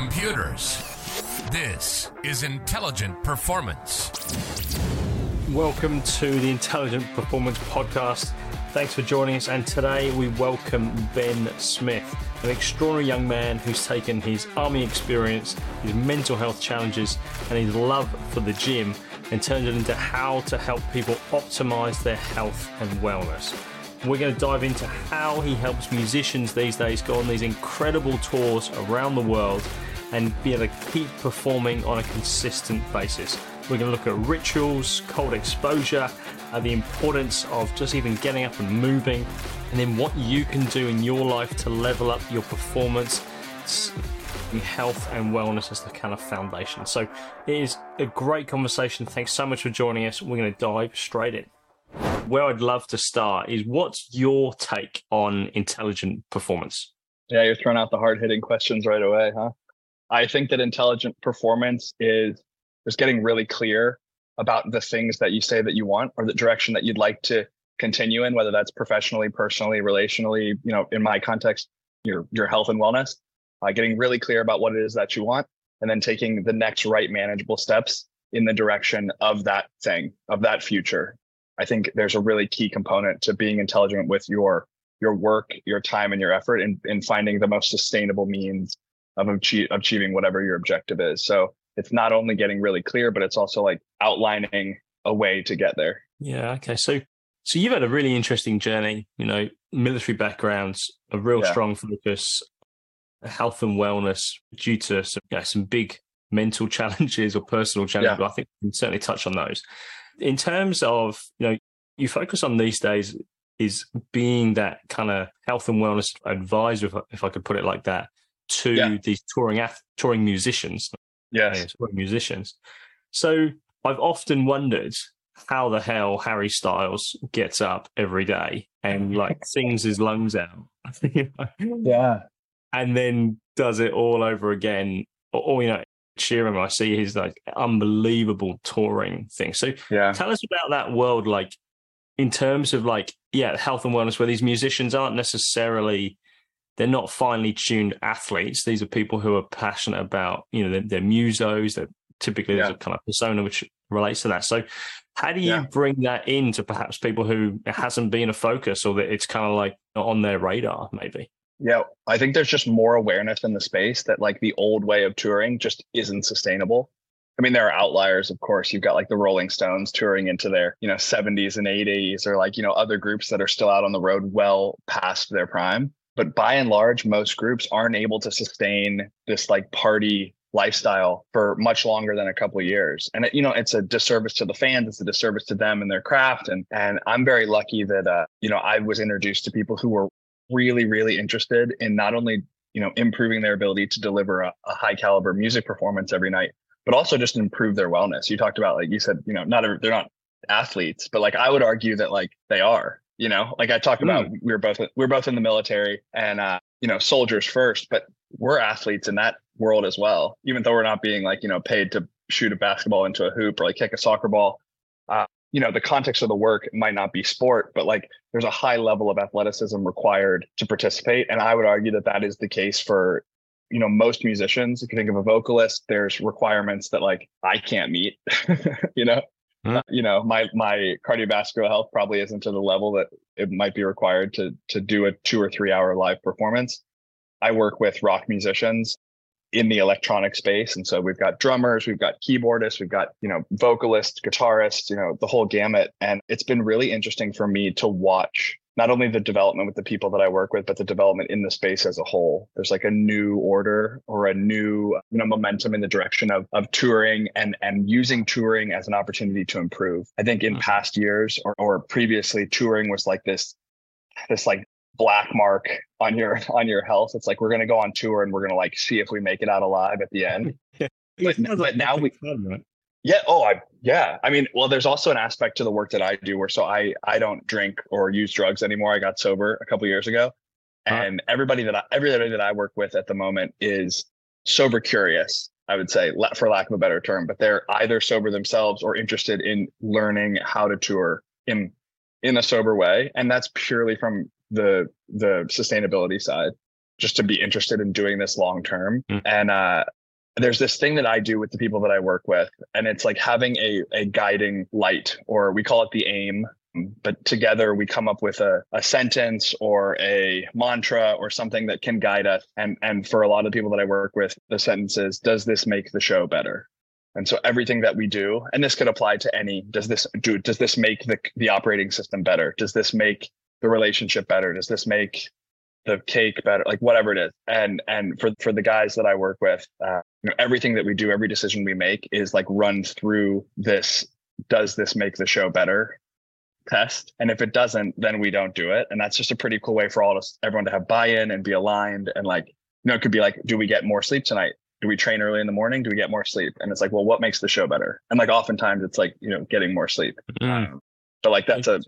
computers. This is Intelligent Performance. Welcome to the Intelligent Performance Podcast. Thanks for joining us. And today we welcome Ben Smith, an extraordinary young man who's taken his army experience, his mental health challenges, and his love for the gym and turned it into how to help people optimize their health and wellness. We're going to dive into how he helps musicians these days go on these incredible tours around the world and be able to keep performing on a consistent basis. We're going to look at rituals, cold exposure, uh, the importance of just even getting up and moving, and then what you can do in your life to level up your performance. Health and wellness as the kind of foundation. So it is a great conversation. Thanks so much for joining us. We're going to dive straight in where I'd love to start is what's your take on intelligent performance? Yeah, you're throwing out the hard hitting questions right away, huh? I think that intelligent performance is just getting really clear about the things that you say that you want or the direction that you'd like to continue in, whether that's professionally, personally, relationally, you know, in my context, your your health and wellness. Uh, getting really clear about what it is that you want, and then taking the next right manageable steps in the direction of that thing, of that future. I think there's a really key component to being intelligent with your your work, your time, and your effort in, in finding the most sustainable means of achieve, achieving whatever your objective is. So it's not only getting really clear, but it's also like outlining a way to get there. Yeah. Okay. So so you've had a really interesting journey. You know, military backgrounds, a real yeah. strong focus, health and wellness due to some you know, some big mental challenges or personal challenges. Yeah. I think we can certainly touch on those in terms of you know you focus on these days is being that kind of health and wellness advisor, if I, if I could put it like that, to yeah. these touring touring musicians. Yes, touring musicians. So I've often wondered how the hell Harry Styles gets up every day and like sings his lungs out. Yeah. And then does it all over again. Or, or, you know, Sheeran, I see his like unbelievable touring thing. So yeah. tell us about that world, like in terms of like, yeah, health and wellness, where these musicians aren't necessarily they're not finely tuned athletes. These are people who are passionate about, you know, they're, they're musos. They're typically yeah. there's a kind of persona which relates to that. So how do you yeah. bring that into perhaps people who it hasn't been a focus or that it's kind of like on their radar, maybe? Yeah, I think there's just more awareness in the space that like the old way of touring just isn't sustainable. I mean, there are outliers, of course. You've got like the Rolling Stones touring into their, you know, 70s and 80s, or like, you know, other groups that are still out on the road well past their prime. But by and large, most groups aren't able to sustain this like party lifestyle for much longer than a couple of years and it, you know it's a disservice to the fans it's a disservice to them and their craft and and i'm very lucky that uh you know i was introduced to people who were really, really interested in not only you know improving their ability to deliver a, a high caliber music performance every night, but also just improve their wellness. You talked about like you said, you know, not a, they're not athletes, but like I would argue that like they are. You know, like I talked about, mm. we are both we are both in the military and uh, you know soldiers first, but we're athletes in that world as well. Even though we're not being like you know paid to shoot a basketball into a hoop or like kick a soccer ball, uh, you know the context of the work might not be sport but like there's a high level of athleticism required to participate and i would argue that that is the case for you know most musicians if you think of a vocalist there's requirements that like i can't meet you know mm-hmm. uh, you know my my cardiovascular health probably isn't to the level that it might be required to to do a two or three hour live performance i work with rock musicians in the electronic space. And so we've got drummers, we've got keyboardists, we've got, you know, vocalists, guitarists, you know, the whole gamut. And it's been really interesting for me to watch not only the development with the people that I work with, but the development in the space as a whole. There's like a new order or a new, you know, momentum in the direction of of touring and and using touring as an opportunity to improve. I think in mm-hmm. past years or, or previously, touring was like this this like black mark on your on your health. It's like we're gonna go on tour and we're gonna like see if we make it out alive at the end. yeah. But, but like now we fun, right? Yeah. Oh, I yeah. I mean, well, there's also an aspect to the work that I do where so I I don't drink or use drugs anymore. I got sober a couple years ago, and huh? everybody that I, everybody that I work with at the moment is sober curious. I would say, for lack of a better term, but they're either sober themselves or interested in learning how to tour in in a sober way, and that's purely from the the sustainability side. just to be interested in doing this long term. Mm. And uh, there's this thing that I do with the people that I work with, and it's like having a a guiding light, or we call it the aim. But together we come up with a, a sentence or a mantra or something that can guide us. And and for a lot of people that I work with, the sentence is, does this make the show better? And so everything that we do, and this could apply to any, does this do does this make the the operating system better? Does this make the relationship better? Does this make the cake better? Like whatever it is. And and for for the guys that I work with, uh, you know, everything that we do, every decision we make is like run through this. Does this make the show better? Test. And if it doesn't, then we don't do it. And that's just a pretty cool way for all us, everyone to have buy-in and be aligned. And like, you know, it could be like, do we get more sleep tonight? do we train early in the morning? Do we get more sleep? And it's like, well, what makes the show better? And like oftentimes it's like, you know, getting more sleep. Mm. Um, but like that's a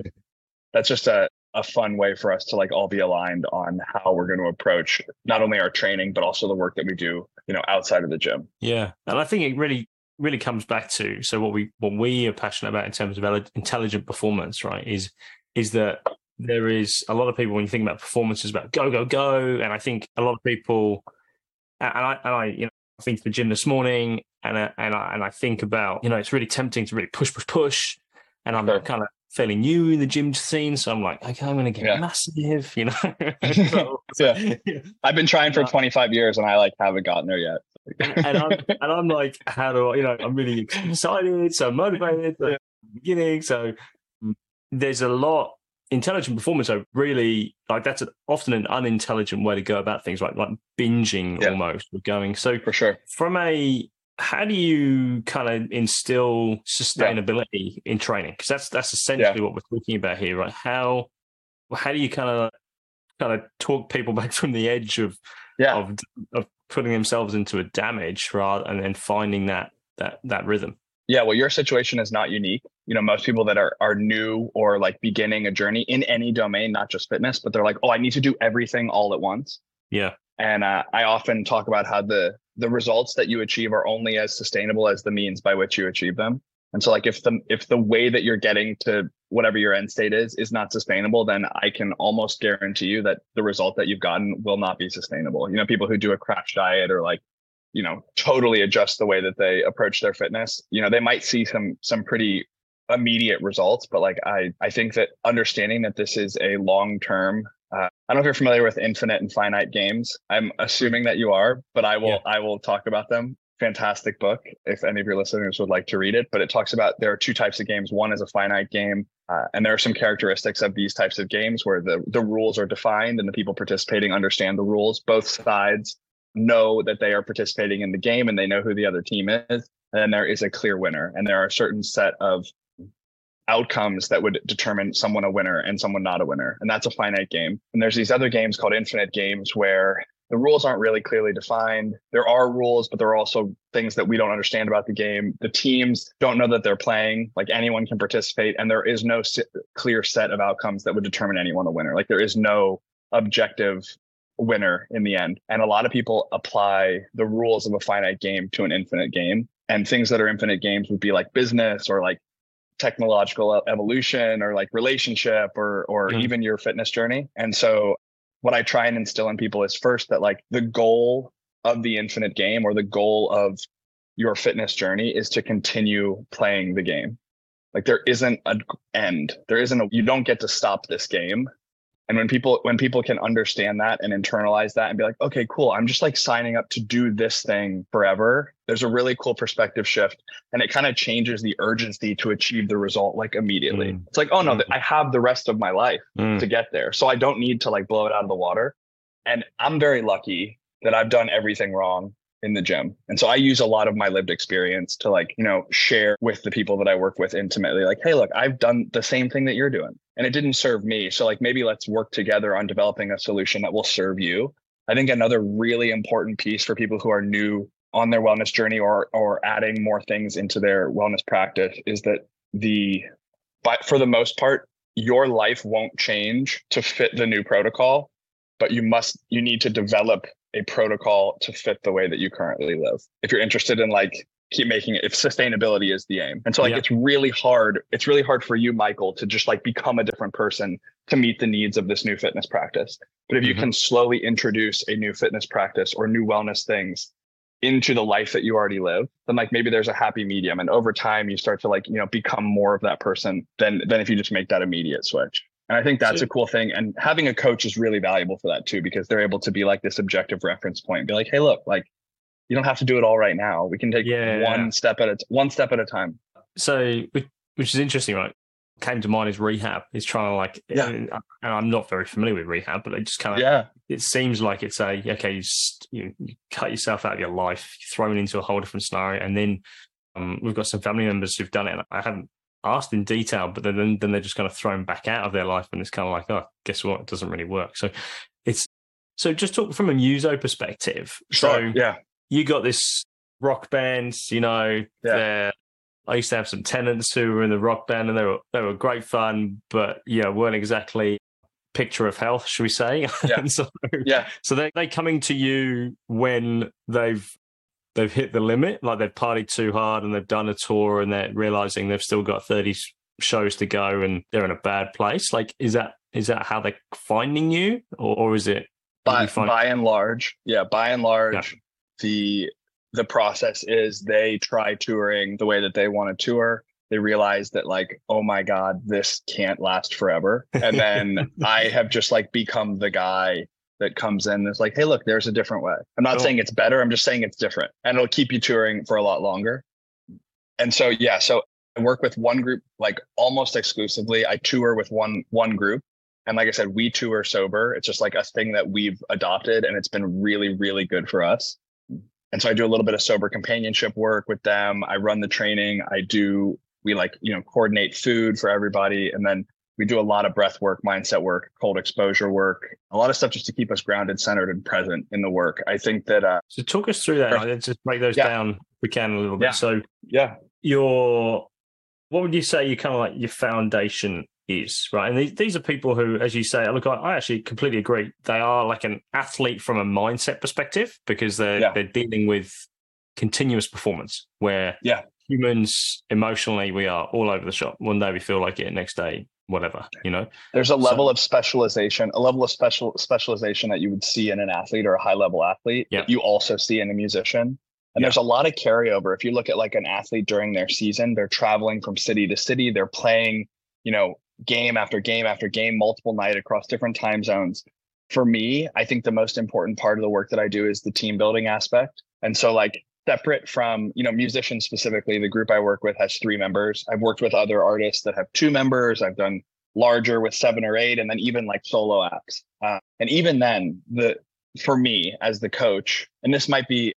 that's just a, a fun way for us to like all be aligned on how we're going to approach not only our training, but also the work that we do, you know, outside of the gym. Yeah. And I think it really really comes back to so what we what we are passionate about in terms of intelligent performance, right? Is is that there is a lot of people when you think about performance is about go go go, and I think a lot of people and I and I you know I've been to the gym this morning and I, and I, and I think about you know it's really tempting to really push push push, and I'm Sure. kind of fairly new in the gym scene, so I'm like okay I'm going to get Yeah. massive, you know. So- Yeah. I've been trying for 25 years and I like haven't gotten there yet. and I'm and I'm like, how do I, you know, I'm really excited, so motivated, Yeah. beginning. So mm, there's a lot intelligent performance. So really, like that's a, often an unintelligent way to go about things, like like binging Yeah. almost or going. So For sure. from a how do you kind of instill sustainability in training? Because that's that's essentially what we're talking about here, right? How how do you kind of kind of talk people back from the edge of Yeah. of of putting themselves into a damage rather and then finding that that that rhythm. Yeah, well, your situation is not unique. You know, most people that are are new or like beginning a journey in any domain, not just fitness, but they're like, oh, I need to do everything all at once. Yeah. And uh, I often talk about how the the results that you achieve are only as sustainable as the means by which you achieve them. And so, like, if the if the way that you're getting to whatever your end state is is not sustainable, then I can almost guarantee you that the result that you've gotten will not be sustainable. You know, people who do a crash diet or like you know totally adjust the way that they approach their fitness you know they might see some some pretty immediate results but like i i think that understanding that this is a long term uh, i don't know if you're familiar with infinite and finite games. I'm assuming that you are but i will Yeah. i will talk about them. Fantastic book if any of your listeners would like to read it but it talks about there are two types of games. One is a finite game uh, and there are some characteristics of these types of games where the the rules are defined and the people participating understand the rules. Both sides know that they are participating in the game and they know who the other team is and then there is a clear winner. And there are a certain set of outcomes that would determine someone a winner and someone not a winner. And that's a finite game. And there's these other games called infinite games where the rules aren't really clearly defined. There are rules but there are also things that we don't understand about the game. The teams don't know that they're playing. Like anyone can participate and there is no s- clear set of outcomes that would determine anyone a winner. Like there is no objective winner in the end. And a lot of people apply the rules of a finite game to an infinite game. And things that are infinite games would be like business or like technological evolution or like relationship or or Mm. even your fitness journey. And so what I try and instill in people is first that like the goal of the infinite game or the goal of your fitness journey is to continue playing the game. Like there isn't an end. There isn't a you don't get to stop this game and when people when people can understand that and internalize that and be like okay cool i'm just like signing up to do this thing forever there's a really cool perspective shift and it kind of changes the urgency to achieve the result like immediately Mm. it's like oh no Mm. i have the rest of my life Mm. to get there so i don't need to like blow it out of the water and i'm very lucky that i've done everything wrong in the gym. And so i use a lot of my lived experience to like you know share with the people that i work with intimately like hey look i've done the same thing that you're doing and it didn't serve me. So like maybe let's work together on developing a solution that will serve you. I think another really important piece for people who are new on their wellness journey or or adding more things into their wellness practice is that the but for the most part your life won't change to fit the new protocol but you must you need to develop a protocol to fit the way that you currently live if you're interested in like keep making it if sustainability is the aim. And so like Yeah. it's really hard. It's really hard for you, Michael, to just like become a different person to meet the needs of this new fitness practice. But if you Mhm. can slowly introduce a new fitness practice or new wellness things into the life that you already live, then like maybe there's a happy medium. And over time you start to like, you know, become more of that person than than if you just make that immediate switch. And I think that's a cool thing. And having a coach is really valuable for that too, because they're able to be like this objective reference point and be like, hey, look, like you don't have to do it all right now. We can take Yeah. one step at a t- one step at a time. So, which, which is interesting, right? Came to mind is rehab. Is trying to like, Yeah. and I'm not very familiar with rehab, but it just kind of, Yeah. it seems like it's a, okay, you, you, you cut yourself out of your life, thrown into a whole different scenario. And then um, we've got some family members who've done it. And I haven't asked in detail, but then, then they're just kind of thrown back out of their life. And it's kind of like, oh, guess what? It doesn't really work. So it's, so just talk from a muso perspective. So yeah. you got this rock band, you know, Yeah. I used to have some tenants who were in the rock band and they were they were great fun, but yeah, weren't exactly picture of health, should we say? Yeah. so Yeah. so they they coming to you when they've they've hit the limit, like they've partied too hard and they've done a tour and they're realizing they've still got 30 shows to go and they're in a bad place. Like is that is that how they're finding you? Or, or is it by find- by and large, yeah, by and large, the the process is they try touring the way that they want to tour. They realize that like, oh my god, this can't last forever, and then I have just like become the guy that comes in. That's like, hey, look, there's a different way. I'm not Cool. saying it's better. I'm just saying it's different, and it'll keep you touring for a lot longer. And so yeah, so I work with one group like almost exclusively. I tour with one one group. And like I said, we tour sober. It's just like a thing that we've adopted and it's been really, really good for us. And so I do a little bit of sober companionship work with them. I run the training. I do, we like, you know, coordinate food for everybody. And then we do a lot of breath work, mindset work, cold exposure work, a lot of stuff just to keep us grounded, centered, and present in the work. I think that, uh, so talk us through that. Let's just break those Yeah. down if we can a little bit. Yeah. So yeah, your what would you say your kind of like your foundation is right and these, these are people who as you say look I, I actually completely agree they are like an athlete from a mindset perspective because they're Yeah. they're dealing with continuous performance where Yeah. humans emotionally we are all over the shop one day we feel like it next day whatever you know there's a level of specialization, a level of special specialization that you would see in an athlete or a high level athlete Yeah. that you also see in a musician. And Yeah. there's a lot of carryover. If you look at like an athlete during their season, they're traveling from city to city, they're playing, you know, game after game after game, multiple night across different time zones. For me, I think the most important part of the work that I do is the team building aspect. And so like separate from, you know, musicians specifically, the group I work with has three members. I've worked with other artists that have two members. I've done larger with seven or eight, and then even like solo acts. Uh, and even then, the for me as the coach, and this might be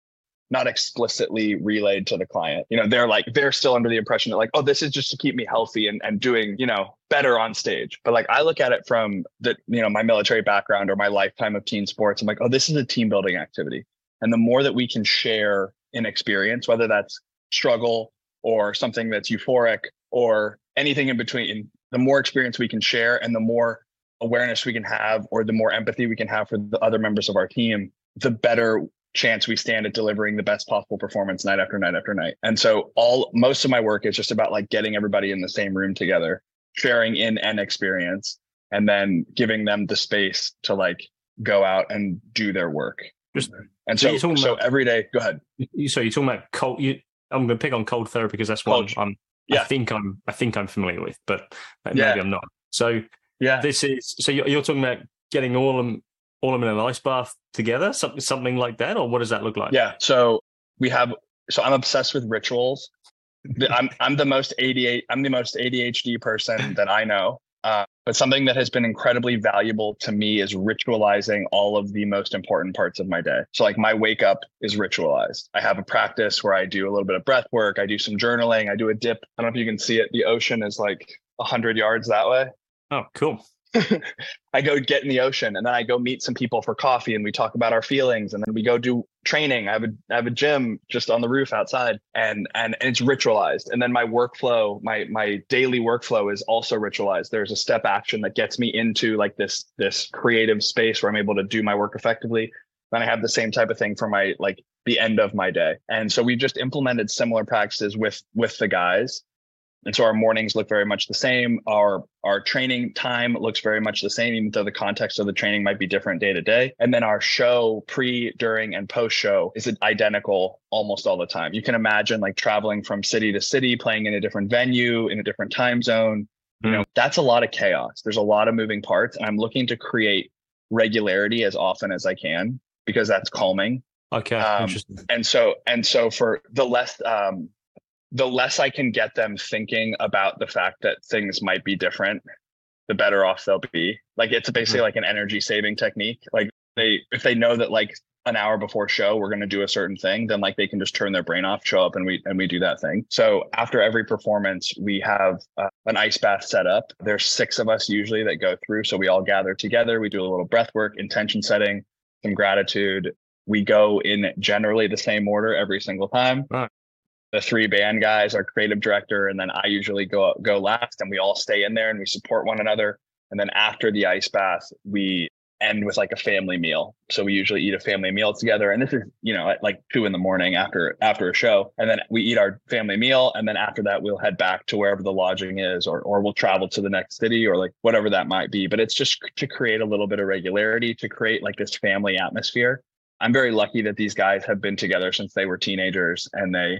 not explicitly relayed to the client. You know, they're like they're still under the impression that like, oh, this is just to keep me healthy and and doing you know better on stage. But like I look at it from the you know my military background or my lifetime of team sports. I'm like, oh, this is a team building activity, and the more that we can share in experience, whether that's struggle or something that's euphoric or anything in between, the more experience we can share and the more awareness we can have or the more empathy we can have for the other members of our team, the better chance we stand at delivering the best possible performance night after night after night. And so all most of my work is just about like getting everybody in the same room together, sharing in an experience, and then giving them the space to like go out and do their work. Just- and so so you're talking so about- every day, go ahead. You- so you're talking about cold you i'm going to pick on cold therapy because that's one Cold. i'm Yeah. i think i'm i think i'm familiar with but maybe Yeah. i'm not so Yeah. this is so you're, you're talking about getting all of them all of them in an ice bath together something something like that or what does that look like Yeah. So we have. So I'm obsessed with rituals. I'm I'm the most ADHD. I'm the most ADHD person that I know. Uh, but something that has been incredibly valuable to me is ritualizing all of the most important parts of my day. So like my wake up is ritualized. I have a practice where I do a little bit of breath work. I do some journaling. I do a dip. I don't know if you can see it. The ocean is like a hundred yards that way. oh cool I go get in the ocean and then I go meet some people for coffee and we talk about our feelings and then we go do training. I have a I have a gym just on the roof outside and and, and it's ritualized. And then my workflow, my my daily workflow is also ritualized. There's a step action that gets me into like this this creative space where I'm able to do my work effectively. then I have the same type of thing for my like the end of my day. And so we've just implemented similar practices with with the guys. And so our mornings look very much the same. Our our training time looks very much the same, even though the context of the training might be different day to day. And then our show pre, during, and post show is identical almost all the time. You can imagine like traveling from city to city, playing in a different venue, in a different time zone. You know, that's a lot of chaos. There's a lot of moving parts. And I'm looking to create regularity as often as I can because that's calming. Okay. Um, and so and so for the less um the less I can get them thinking about the fact that things might be different, the better off they'll be. Like it's basically Mm-hmm. like an energy saving technique. Like they if they know that like an hour before show we're going to do a certain thing, then like they can just turn their brain off, show up, and we and we do that thing. So after every performance, we have uh, an ice bath set up. There's six of us usually that go through, so we all gather together. We do a little breath work, intention setting, some gratitude. We go in generally the same order every single time Right. The three band guys, our creative director, and then I usually go go last, and we all stay in there and we support one another. And then after the ice bath, we end with like a family meal. So we usually eat a family meal together, and this is you know at like two in the morning after after a show, and then we eat our family meal, and then after that we'll head back to wherever the lodging is, or or we'll travel to the next city, or like whatever that might be. But it's just to create a little bit of regularity, to create like this family atmosphere. I'm very lucky that these guys have been together since they were teenagers, and they.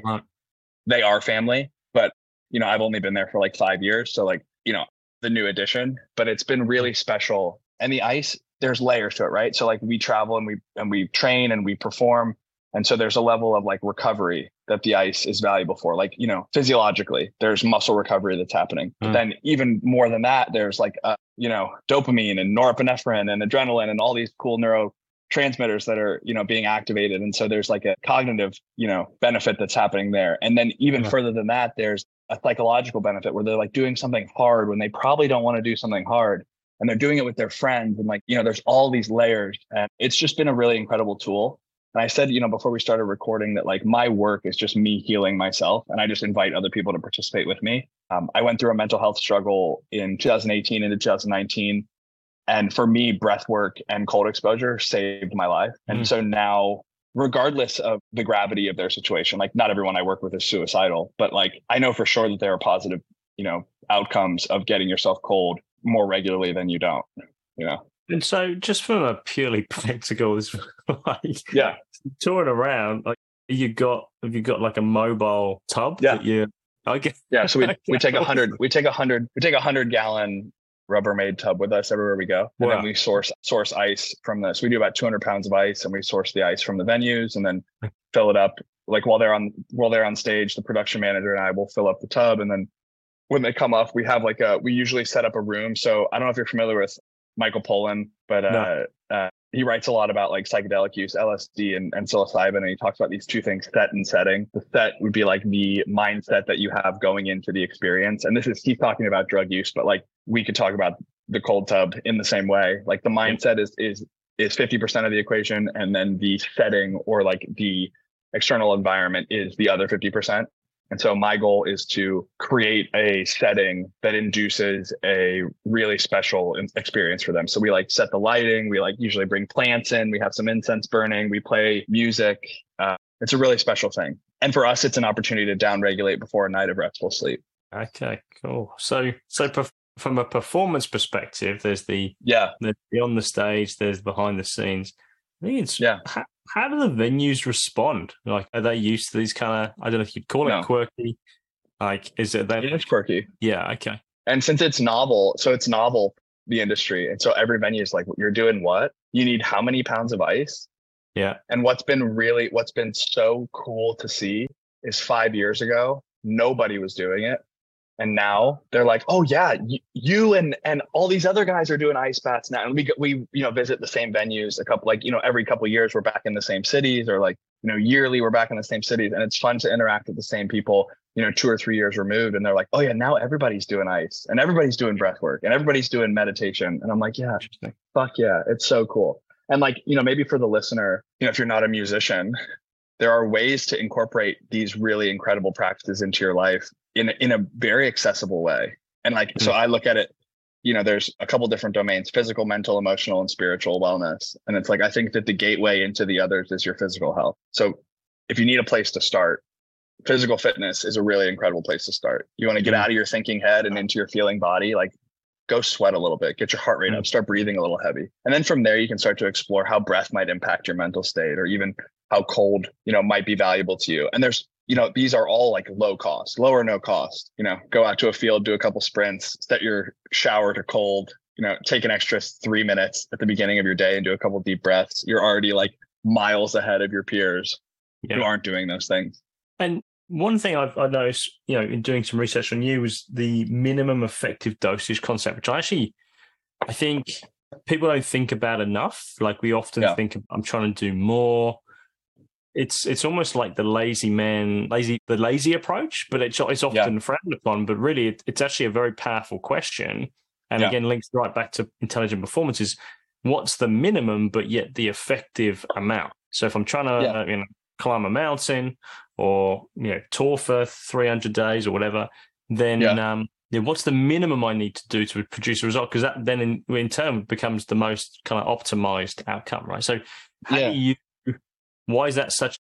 They are family, but you know, I've only been there for like five years. So like, you know, the new addition, but it's been really special. And the ice, there's layers to it, right? So like we travel and we and we train and we perform. And so there's a level of like recovery that the ice is valuable for. Like, you know, physiologically, there's muscle recovery that's happening. But Mm. then even more than that, there's like uh, you know, dopamine and norepinephrine and adrenaline and all these cool neurotransmitters that are, you know, being activated. And so there's like a cognitive, you know, benefit that's happening there. And then even Yeah. further than that, there's a psychological benefit where they're like doing something hard when they probably don't want to do something hard and they're doing it with their friends and like you know there's all these layers and it's just been a really incredible tool and i said you know before we started recording that like my work is just me healing myself and i just invite other people to participate with me um, i went through a mental health struggle in 2018 into 2019 and for me breath work and cold exposure saved my life and Mm. so now regardless of the gravity of their situation like not everyone i work with is suicidal but like i know for sure that there are positive you know outcomes of getting yourself cold more regularly than you don't you know And so, just from a purely practical, like yeah touring around, like you got have you got like a mobile tub Yeah. that you? I guess yeah so we, we take a hundred we take a hundred we take a hundred gallon rubbermaid tub with us everywhere we go. And Wow. then we source source ice from this. We do about 200 pounds of ice and we source the ice from the venues and then fill it up. Like while they're on while they're on stage the production manager and i will fill up the tub and then when they come off we have like a we usually set up a room. So i don't know if you're familiar with michael pollan but uh, uh he writes a lot about like psychedelic use lsd and, and psilocybin and he talks about these two things set and setting. The set would be like the mindset that you have going into the experience. And this is he's talking about drug use but like we could talk about the cold tub in the same way. Like the mindset is is is 50% of the equation and then the setting or like the external environment is the other 50% and so my goal is to create a setting that induces a really special experience for them. So we like set the lighting, we like usually bring plants in, we have some incense burning, we play music. Uh, it's a really special thing. And for us, it's an opportunity to downregulate before a night of restful sleep. Okay, cool. So, so perf- from a performance perspective, there's the Yeah. the on the stage, there's behind the scenes. I think it's Yeah. How, how do the venues respond? Like, are they used to these kind of? I don't know if you'd call it quirky. Like, is it? They, It is quirky. yeah. Okay. And since it's novel, so it's novel, the industry. And so every venue is like, you're doing what? You need how many pounds of ice? Yeah. And what's been really, what's been so cool to see is five years ago, nobody was doing it. And now they're like, oh yeah, you, you and and all these other guys are doing ice baths now. And we go- we you know visit the same venues a couple like you know every couple of years we're back in the same cities or like you know yearly we're back in the same cities. And it's fun to interact with the same people you know two or three years removed. And they're like oh yeah now everybody's doing ice and everybody's doing breath work and everybody's doing meditation. And I'm like yeah fuck yeah it's so cool. And like you know maybe for the listener you know if you're not a musician there are ways to incorporate these really incredible practices into your life in a, in a very accessible way and like so i look at it you know, there's a couple different domains physical, mental, emotional, and spiritual wellness. And it's like, I think that the gateway into the others is your physical health. So if you need a place to start, physical fitness is a really incredible place to start. You want to get mm-hmm. out of your thinking head and into your feeling body, like go sweat a little bit, get your heart rate mm-hmm. up, start breathing a little heavy. And then from there, you can start to explore how breath might impact your mental state or even how cold, you know, might be valuable to you. And there's you know, these are all like low cost, low or no cost. You know, go out to a field, do a couple sprints, set your shower to cold, you know, take an extra three minutes at the beginning of your day and do a couple deep breaths. You're already like miles ahead of your peers yeah. who aren't doing those things. And one thing I've, I noticed, you know, in doing some research on you was the minimum effective dosage concept, which I actually, I think people don't think about enough. Like we often yeah. think I'm trying to do more it's it's almost like the lazy man, lazy the lazy approach, but it's it's often yeah. frowned upon. But really, it, it's actually a very powerful question, and yeah. again links right back to intelligent performances what's the minimum, but yet the effective amount? So if I'm trying to yeah. you know climb a mountain or you know tour for 300 days or whatever, then um, yeah, what's the minimum I need to do to produce a result? Because that then in, in turn becomes the most kind of optimized outcome, right? So how yeah. do you why is that such?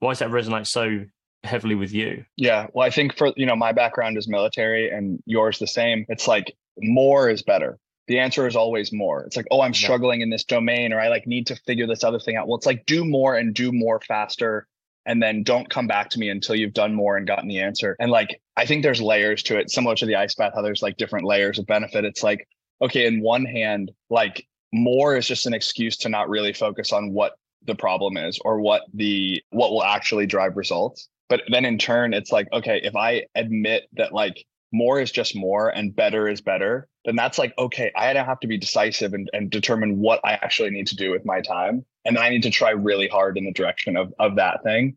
Why does that resonate so heavily with you? Yeah, well, I think for you know my background is military and yours the same. It's like more is better. The answer is always more. It's like, oh, I'm struggling in this domain, or I like need to figure this other thing out. Well, it's like do more and do more faster and then don't come back to me until you've done more and gotten the answer. And like, I think there's layers to it, similar to the ice bath, how there's like different layers of benefit. It's like, okay, in one hand, like more is just an excuse to not really focus on what the problem is or what the what will actually drive results. But then in turn it's like okay if i admit that like more is just more and better is better then that's like okay i don't have to be decisive and, and determine what i actually need to do with my time. And i need to try really hard in the direction of of that thing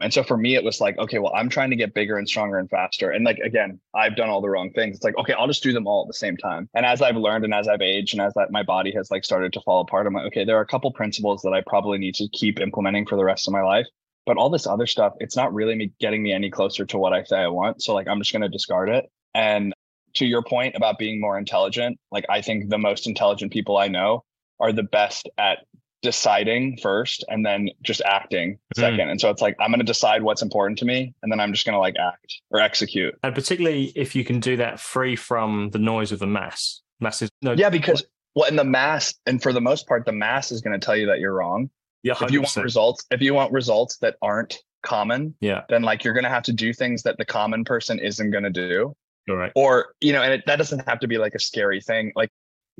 and so for me, it was like, okay, well, I'm trying to get bigger and stronger and faster. And like, again, I've done all the wrong things. It's like, okay, I'll just do them all at the same time. And as I've learned and as I've aged and as that my body has like started to fall apart, I'm like, okay, there are a couple principles that I probably need to keep implementing for the rest of my life. But all this other stuff, it's not really me getting me any closer to what I say I want. So like, I'm just going to discard it. And to your point about being more intelligent, like I think the most intelligent people I know are the best at deciding first and then just acting mm-hmm. second. Mm. And so it's like I'm going to decide what's important to me and then I'm just going to like act or execute. And particularly if you can do that free from the noise of the mass. Mass is no Yeah, because well in the mass and for the most part the mass is going to tell you that you're wrong. Yeah, 100%. if you want results if you want results that aren't common, yeah. then like you're going to have to do things that the common person isn't going to do. All right. Or, you know, and it, that doesn't have to be like a scary thing. Like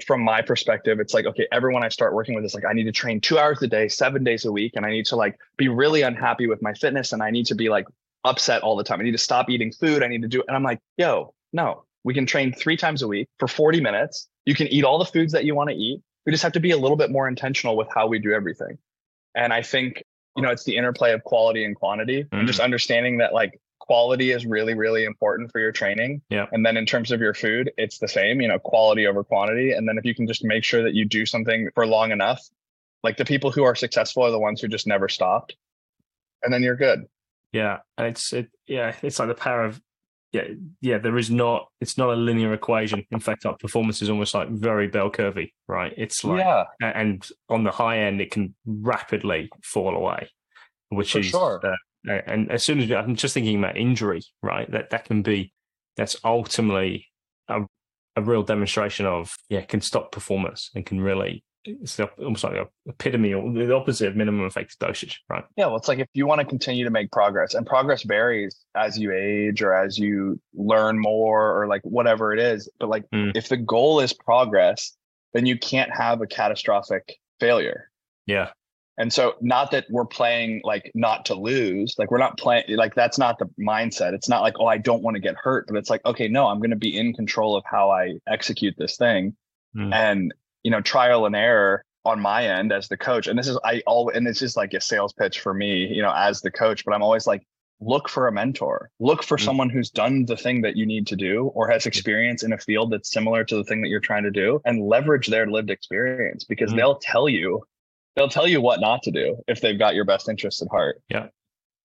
from my perspective, it's like, okay, everyone I start working with is like, I need to train two hours a day, seven days a week. And I need to like be really unhappy with my fitness and I need to be like upset all the time. I need to stop eating food. I need to do, and I'm like, yo, no, we can train three times a week for 40 minutes. You can eat all the foods that you want to eat. We just have to be a little bit more intentional with how we do everything. And I think, you know, it's the interplay of quality and quantity mm. and just understanding that like quality is really really important for your training. Yeah. And then in terms of your food it's the same you know quality over quantity. And then if you can just make sure that you do something for long enough like the people who are successful are the ones who just never stopped and then you're good. Yeah and it's it yeah it's like the power of yeah yeah there is not it's not a linear equation. In fact our performance is almost like very bell curvy right? It's like yeah. and on the high end it can rapidly fall away which for is sure. uh, and as soon as I'm just thinking about injury, right? That that can be that's ultimately a, a real demonstration of yeah can stop performance and can really it's almost like a epitome or the opposite of minimum effective dosage, right? Yeah, well, it's like if you want to continue to make progress, and progress varies as you age or as you learn more or like whatever it is. But like mm. if the goal is progress, then you can't have a catastrophic failure. Yeah. And so, not that we're playing like not to lose, like we're not playing, like that's not the mindset. It's not like, oh, I don't want to get hurt, but it's like, okay, no, I'm going to be in control of how I execute this thing. Mm. And, you know, trial and error on my end as the coach. And this is, I all, and it's just like a sales pitch for me, you know, as the coach, but I'm always like, look for a mentor, look for mm. someone who's done the thing that you need to do or has experience in a field that's similar to the thing that you're trying to do and leverage their lived experience because mm. they'll tell you they'll tell you what not to do if they've got your best interest at heart. Yeah.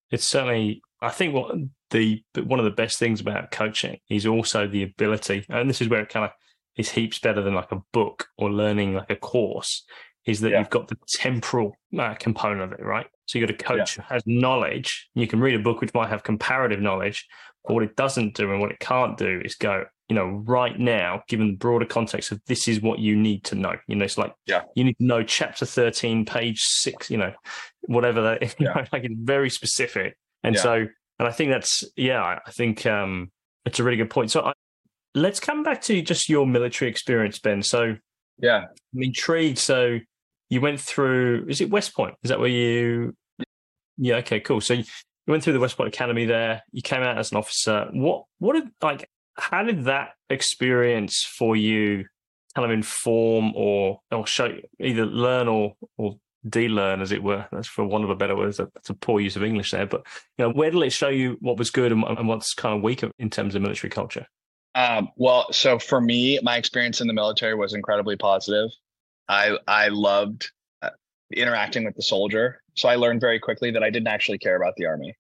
It's certainly I think what the one of the best things about coaching is also the ability, and this is where it kind of is heaps better than like a book or learning like a course is that Yeah. you've got the temporal uh, component of it, right? So you've got a coach Yeah. who has knowledge. You can read a book which might have comparative knowledge, but what it doesn't do and what it can't do is go, you know, right now, given the broader context of this is what you need to know. You know, it's like Yeah. you need to know chapter 13, page six, you know, whatever that you Yeah. know, like it's very specific. And Yeah. so and I think that's yeah, I- think um it's a really good point. So I, let's come back to just your military experience, Ben. So Yeah. I'm intrigued. So you went through, is it West Point? Is that where you? Yeah. Okay. Cool. So you went through the West Point Academy there. You came out as an officer. What? What did like? How did that experience for you kind of inform or or show either learn or or de-learn, as it were? That's for one of a better word. That's a poor use of English there. But you know, where did it show you what was good and, and what's kind of weak in terms of military culture? Um, well, so for me, my experience in the military was incredibly positive. I I loved uh, interacting with the soldier. So I learned very quickly that I didn't actually care about the army.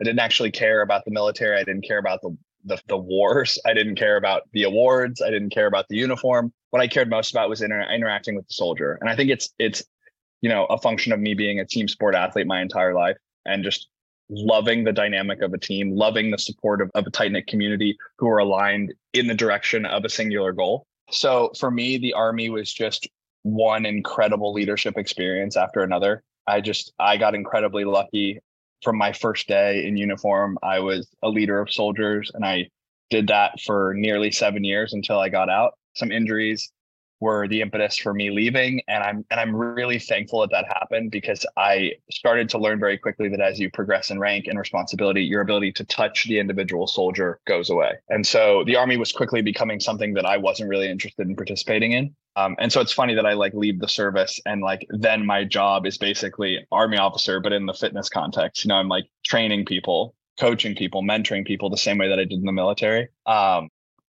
I didn't actually care about the military. I didn't care about the the, the wars. I didn't care about the awards. I didn't care about the uniform. What I cared most about was inter- interacting with the soldier. And I think it's it's you know a function of me being a team sport athlete my entire life and just loving the dynamic of a team, loving the support of, of a tight knit community who are aligned in the direction of a singular goal. So for me, the Army was just one incredible leadership experience after another. I just, I got incredibly lucky from my first day in uniform. I was a leader of soldiers and I did that for nearly seven years until I got out. Some injuries were the impetus for me leaving. And i'm and i'm really thankful that that happened because i started to learn very quickly that as you progress in rank and responsibility your ability to touch the individual soldier goes away. And so the army was quickly becoming something that i wasn't really interested in participating in. Um, and so it's funny that i like leave the service and like then my job is basically army officer but in the fitness context. You know i'm like training people coaching people mentoring people the same way that i did in the military. Um,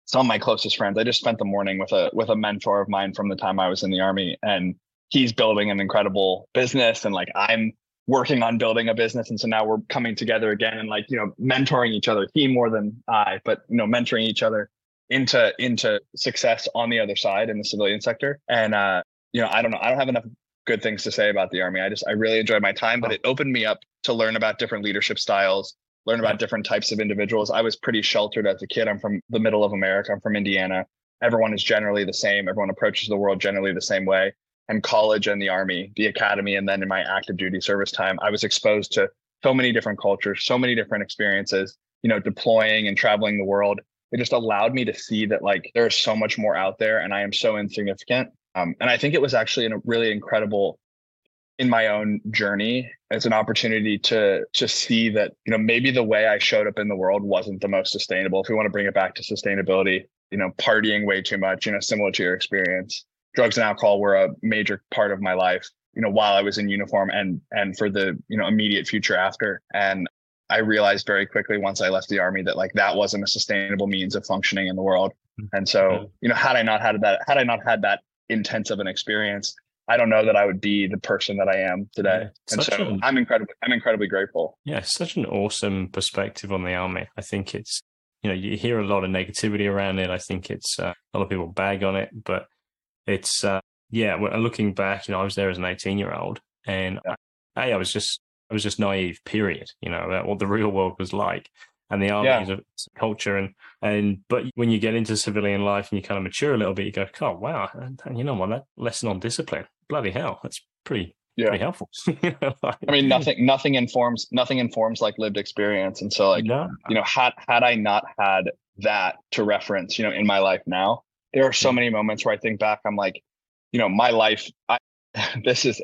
some of my closest friends. I just spent the morning with a with a mentor of mine from the time I was in the army, and he's building an incredible business, and like I'm working on building a business, and so now we're coming together again and like you know mentoring each other. He more than I, but you know mentoring each other into into success on the other side in the civilian sector. And uh, you know I don't know I don't have enough good things to say about the army. I just I really enjoyed my time, but it opened me up to learn about different leadership styles learn about different types of individuals. I was pretty sheltered as a kid. I'm from the middle of America. I'm from Indiana. Everyone is generally the same. Everyone approaches the world generally the same way. And college and the army, the academy, and then in my active duty service time, I was exposed to so many different cultures, so many different experiences, you know, deploying and traveling the world. It just allowed me to see that like there's so much more out there and I am so insignificant. Um, and I think it was actually a really incredible in my own journey it's an opportunity to to see that you know maybe the way i showed up in the world wasn't the most sustainable. If we want to bring it back to sustainability you know partying way too much you know similar to your experience. Drugs and alcohol were a major part of my life you know while i was in uniform and and for the you know immediate future after. And i realized very quickly once i left the army that like that wasn't a sustainable means of functioning in the world. Mm-hmm. And so mm-hmm. you know had i not had that had i not had that intense of an experience I don't know that I would be the person that I am today. Yeah, and so I'm incredibly I'm incredibly grateful. Yeah, such an awesome perspective on the army. I think it's, you know, you hear a lot of negativity around it. I think it's uh, a lot of people bag on it, but it's, uh, yeah, looking back, you know, I was there as an 18 year old and Yeah. I, I was just, I was just naive, period, you know, about what the real world was like. And the army Yeah. is a culture, and and but when you get into civilian life and you kind of mature a little bit, you go, "Oh wow, and, and you know what? That lesson on discipline, bloody hell, that's pretty Yeah. pretty helpful." You know, like- I mean, nothing nothing informs nothing informs like lived experience. And so like, no, you know, had had I not had that to reference, you know, in my life now, there are so many moments where I think back, I'm like, you know, my life, I this is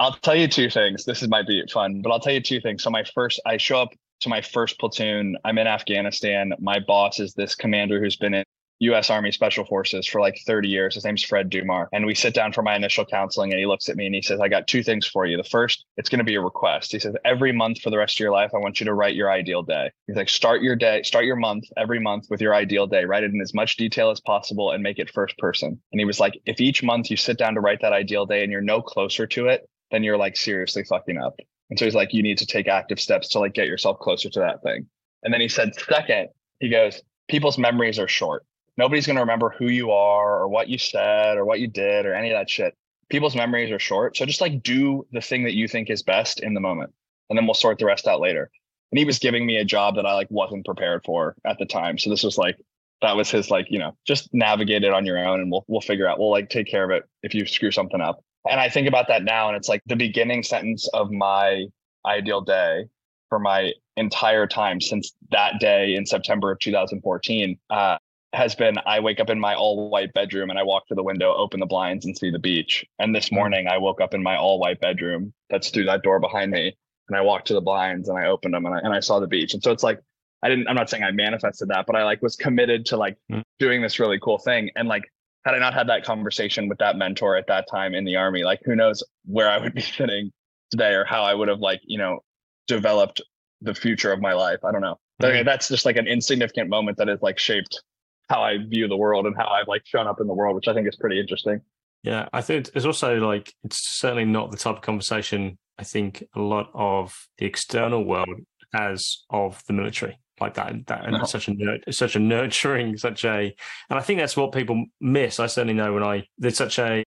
I'll tell you two things. This is might be fun, but I'll tell you two things. So my first I show up to my first platoon. I'm in Afghanistan. My boss is this commander who's been in US Army Special Forces for like 30 years. His name's Fred Dumar. And we sit down for my initial counseling and he looks at me and he says, I got two things for you. The first, it's going to be a request. He says, every month for the rest of your life, I want you to write your ideal day. He's like, start your day, start your month every month with your ideal day. Write it in as much detail as possible and make it first person. And he was like, if each month you sit down to write that ideal day and you're no closer to it, then you're like seriously fucking up. And so he's like, you need to take active steps to like get yourself closer to that thing. And then he said, second, he goes, people's memories are short. Nobody's going to remember who you are or what you said or what you did or any of that shit. People's memories are short. So just like do the thing that you think is best in the moment and then we'll sort the rest out later. And he was giving me a job that I like wasn't prepared for at the time. So this was like that was his like, you know, just navigate it on your own and we'll we'll figure out we'll like take care of it if you screw something up. And I think about that now and it's like the beginning sentence of my ideal day for my entire time since that day in September of 2014 uh, has been I wake up in my all white bedroom and I walk to the window, open the blinds, and see the beach. And this mm. morning I woke up in my all white bedroom that's through that door behind me. And I walked to the blinds and I opened them and I, and I saw the beach. And so it's like, I didn't, I'm not saying I manifested that, but I like was committed to like mm. doing this really cool thing. And like, had I not had that conversation with that mentor at that time in the army, like who knows where I would be sitting today or how I would have like, you know, developed the future of my life. I don't know. Mm. That's just like an insignificant moment that has like shaped how I view the world and how I've like shown up in the world, which I think is pretty interesting. Yeah, I think it's also like it's certainly not the type of conversation I think a lot of the external world has of the military like that that no. Uh-huh. such a such a nurturing such a and I think that's what people miss. I certainly know when I there's such a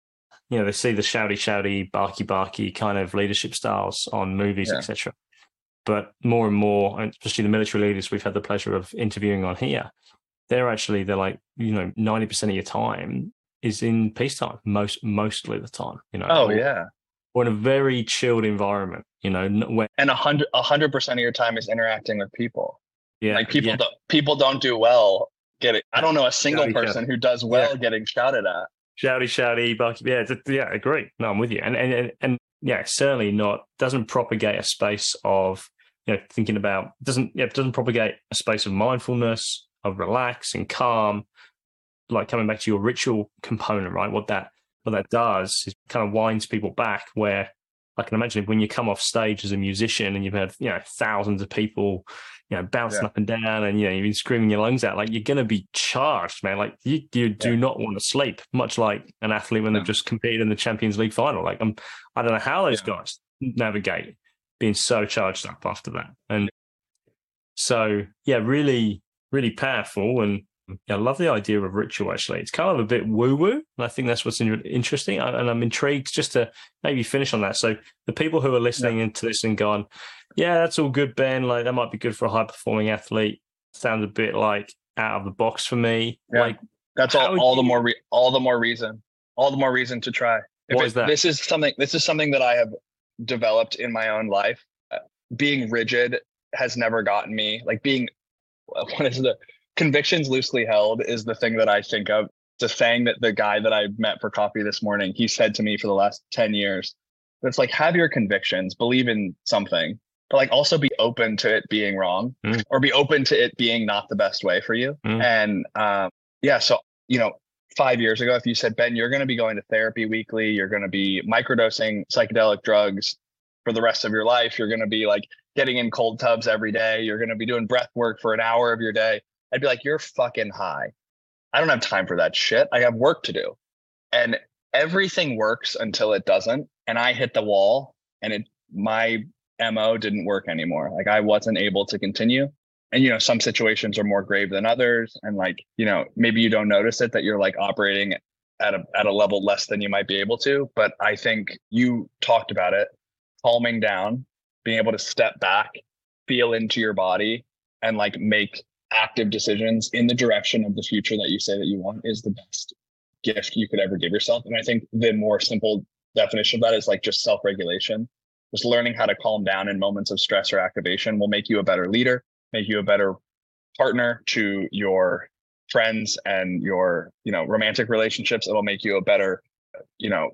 you know they see the shouty shouty barky barky kind of leadership styles on movies yeah. etc. But more and more, especially the military leaders we've had the pleasure of interviewing on here, they're actually they're like you know ninety percent of your time is in peacetime most mostly the time. You know. Oh yeah. Or in a very chilled environment, you know. Where, and a hundred a hundred percent of your time is interacting with people. Yeah. Like people yeah. don't people don't do well getting. I don't know a single shouty, person shouty. who does well yeah. getting shouted at. Shouty, shouty, bucky. Yeah, yeah, I agree. No, I'm with you. And and and yeah, certainly not doesn't propagate a space of you know thinking about doesn't yeah doesn't propagate a space of mindfulness of relax and calm like coming back to your ritual component right what that what that does is kind of winds people back where I can imagine when you come off stage as a musician and you've had you know thousands of people you know bouncing yeah. up and down and you know you've been screaming your lungs out like you're going to be charged man like you, you do not want to sleep much like an athlete when no. they've just competed in the Champions League final like I'm I don't know how those yeah. guys navigate being so charged up after that. And so, yeah, really, really powerful. And yeah, I love the idea of ritual, actually. It's kind of a bit woo woo. And I think that's what's interesting. And I'm intrigued just to maybe finish on that. So, the people who are listening yeah. into this and gone, yeah, that's all good, Ben. Like, that might be good for a high performing athlete. Sounds a bit like out of the box for me. Yeah. Like, that's all, all you... the more, re- all the more reason, all the more reason to try. If what it, is that? This is something, this is something that I have developed in my own life. Uh, being rigid has never gotten me. Like being, what is the convictions loosely held is the thing that I think of. It's a saying that the guy that I met for coffee this morning, he said to me for the last 10 years. It's like, have your convictions, believe in something, but like also be open to it being wrong mm. or be open to it being not the best way for you. Mm. And um, yeah, so, you know, five years ago, if you said, Ben, you're going to be going to therapy weekly, you're going to be microdosing psychedelic drugs for the rest of your life, you're going to be like getting in cold tubs every day, you're going to be doing breath work for an hour of your day, I'd be like, you're fucking high. I don't have time for that shit. I have work to do. And everything works until it doesn't. And I hit the wall and it, my MO didn't work anymore. Like I wasn't able to continue and you know some situations are more grave than others and like you know maybe you don't notice it that you're like operating at a at a level less than you might be able to but i think you talked about it calming down being able to step back feel into your body and like make active decisions in the direction of the future that you say that you want is the best gift you could ever give yourself. And i think the more simple definition of that is like just self-regulation. Just learning how to calm down in moments of stress or activation will make you a better leader make you a better partner to your friends and your you know romantic relationships. It'll make you a better you know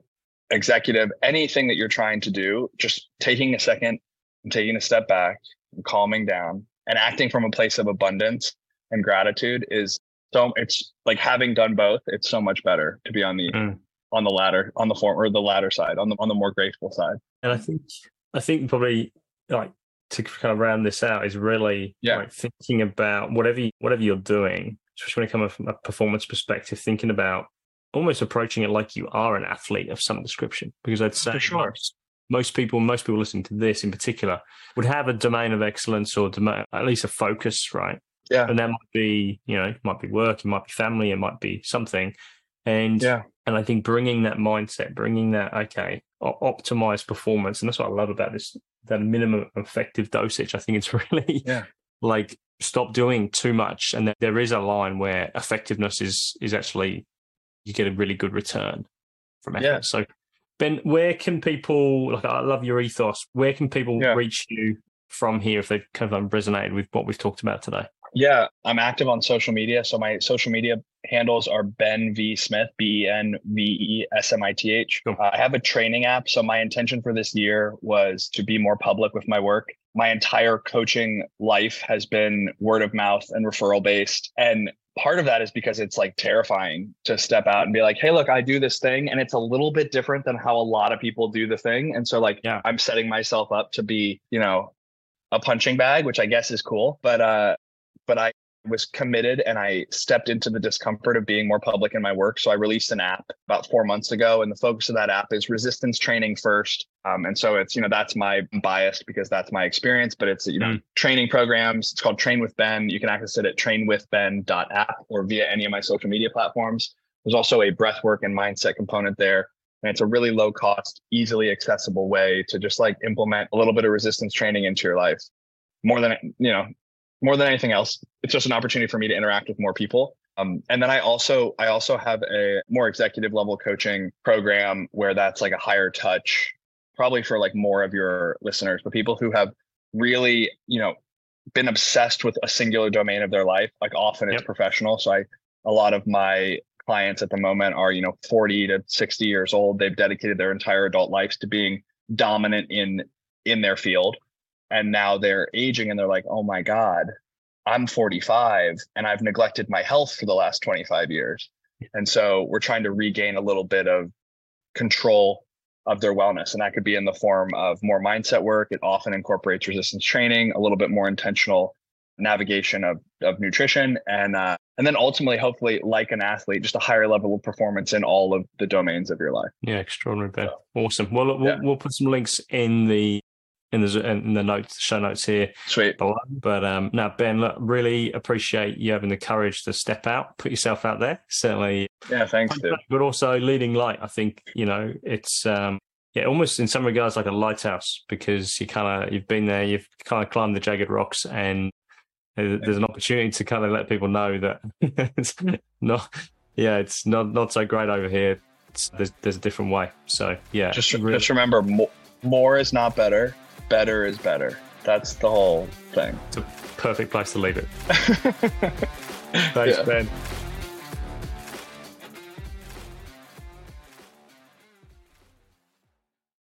executive anything that you're trying to do just taking a second and taking a step back and calming down and acting from a place of abundance and gratitude is so it's like having done both it's so much better to be on the mm. on the ladder on the form or the latter side on the on the more grateful side and i think i think probably like to kind of round this out is really yeah. like thinking about whatever you, whatever you're doing, especially when it comes from a performance perspective, thinking about almost approaching it like you are an athlete of some description. Because I'd say sure. most, most people, most people listening to this in particular, would have a domain of excellence or domain, at least a focus, right? Yeah. And that might be, you know, it might be work, it might be family, it might be something. And Yeah. and I think bringing that mindset, bringing that okay, o- optimized performance, and that's what I love about this that minimum effective dosage. I think it's really Yeah. like stop doing too much, and that there is a line where effectiveness is is actually you get a really good return from effort. Yeah. So Ben, where can people like? I love your ethos. Where can people Yeah. reach you from here if they've kind of resonated with what we've talked about today? Yeah, I'm active on social media. So my social media handles are Ben V Smith, B E N V E S M I T H. Cool. Uh, I have a training app. So my intention for this year was to be more public with my work. My entire coaching life has been word of mouth and referral based. And part of that is because it's like terrifying to step out and be like, hey, look, I do this thing. And it's a little bit different than how a lot of people do the thing. And so, like, Yeah. I'm setting myself up to be, you know, a punching bag, which I guess is cool. But, uh, but I was committed and I stepped into the discomfort of being more public in my work. So I released an app about four months ago, and the focus of that app is resistance training first. Um, and so it's you know that's my bias because that's my experience, but it's you know training programs. It's called Train with Ben. You can access it at trainwithben.app or via any of my social media platforms. There's also a breathwork and mindset component there. And it's a really low cost, easily accessible way to just like implement a little bit of resistance training into your life. More than you know, more than anything else, it's just an opportunity for me to interact with more people. Um, and then I also I also have a more executive level coaching program where that's like a higher touch, probably for like more of your listeners, but people who have really you know been obsessed with a singular domain of their life. Like often it's Yep. professional. So I a lot of my clients at the moment are you know 40 to 60 years old. They've dedicated their entire adult lives to being dominant in in their field and now they're aging and they're like oh my god i'm 45 and i've neglected my health for the last 25 years and so we're trying to regain a little bit of control of their wellness and that could be in the form of more mindset work it often incorporates resistance training a little bit more intentional navigation of, of nutrition and uh, and then ultimately hopefully like an athlete just a higher level of performance in all of the domains of your life Yeah, extraordinary, Ben. Awesome. Well, we'll, Yeah. we'll put some links in the in the in the notes, show notes here sweet below. But um, now, Ben, look, really appreciate you having the courage to step out, put yourself out there. Certainly, yeah thanks dude but also leading light. I think you know it's um, yeah, almost in some regards like a lighthouse because you kind of you've been there, you've kind of climbed the jagged rocks, and there's an opportunity to kind of let people know that it's not. Yeah, it's not not so great over here. It's, there's there's a different way. So yeah, just really- just remember more, more is not better better is better that's the whole thing it's a perfect place to leave it. Thanks, Yeah. Ben.